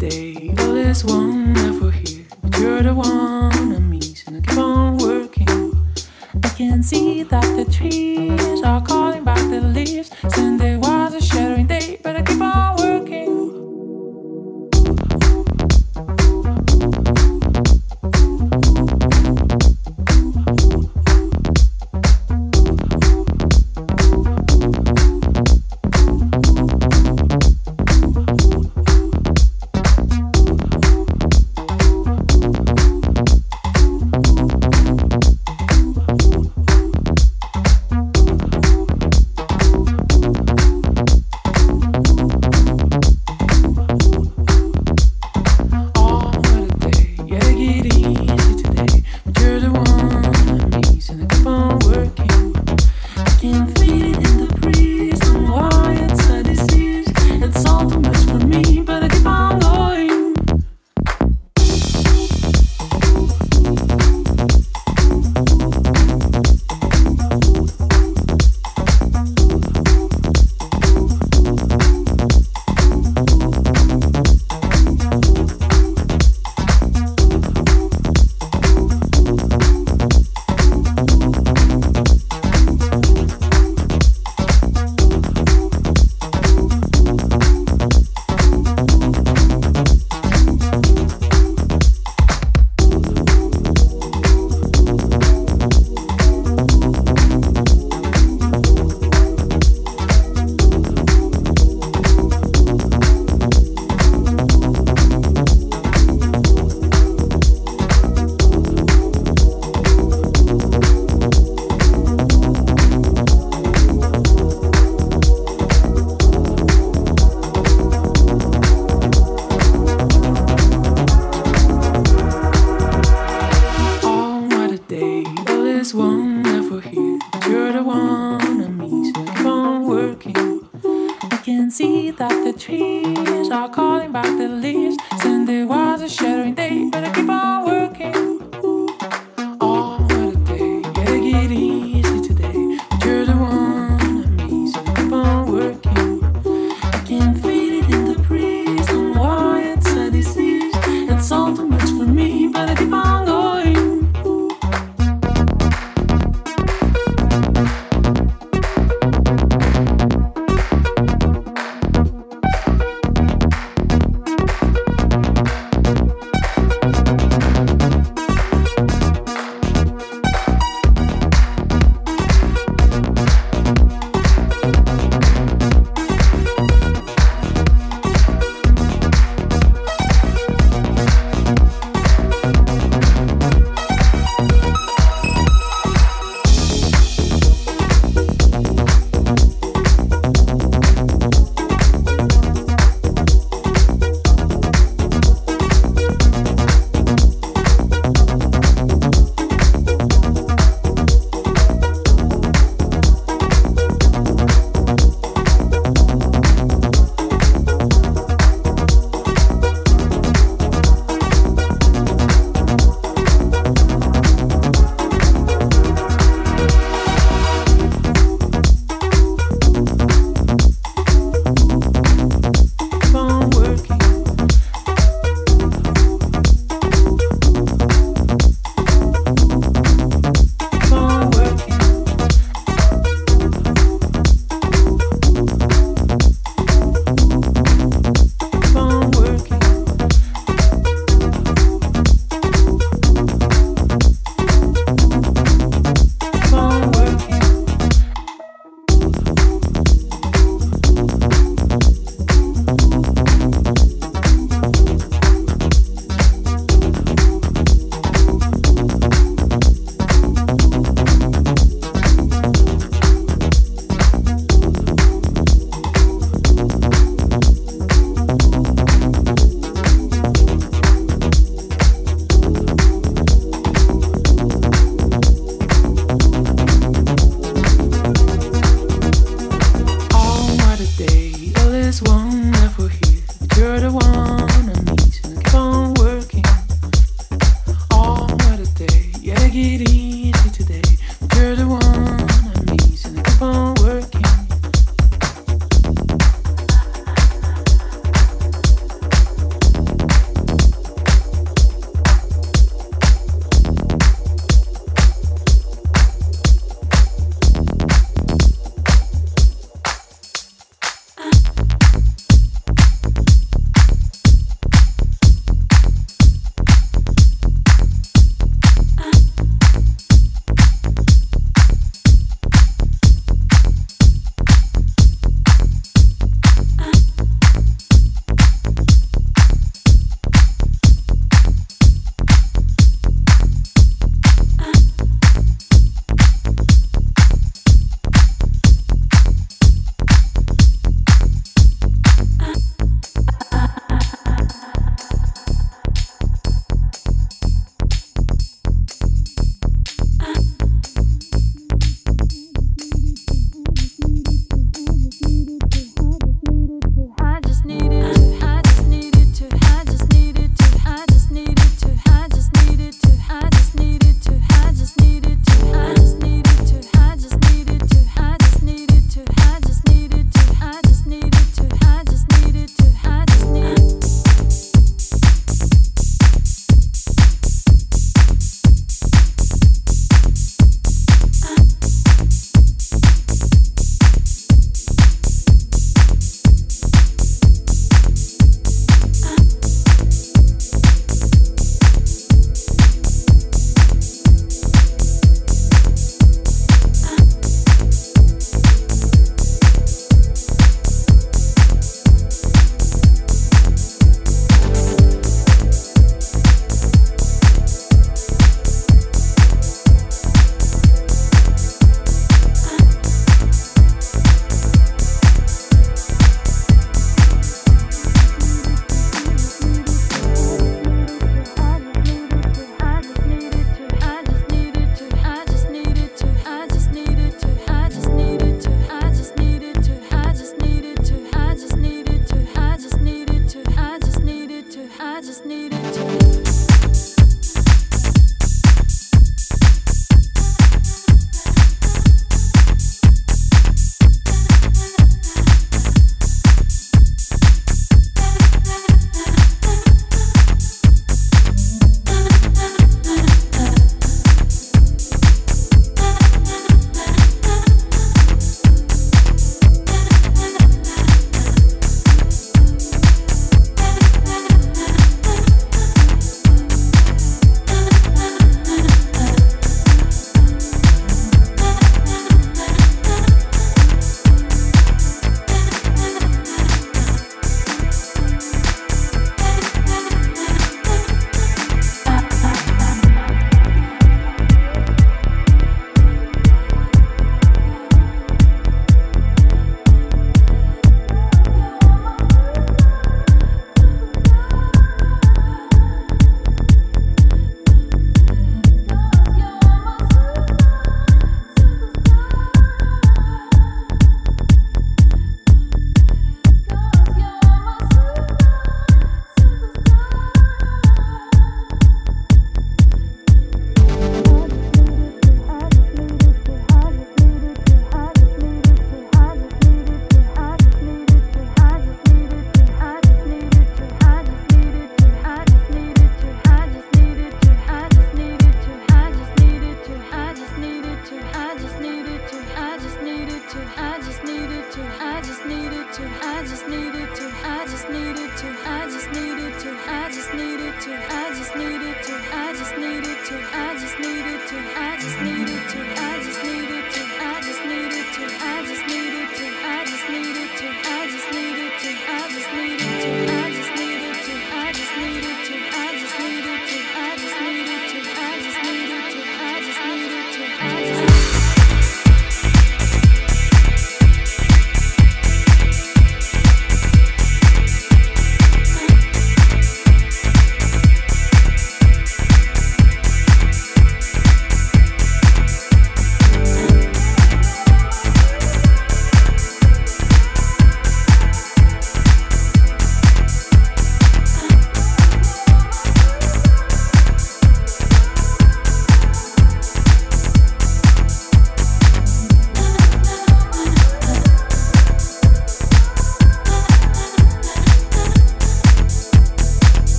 day. All is wonderful here, but you're the one I'm missing. I keep on working. I can see that the tree.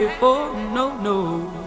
Before, no, no.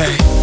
okay.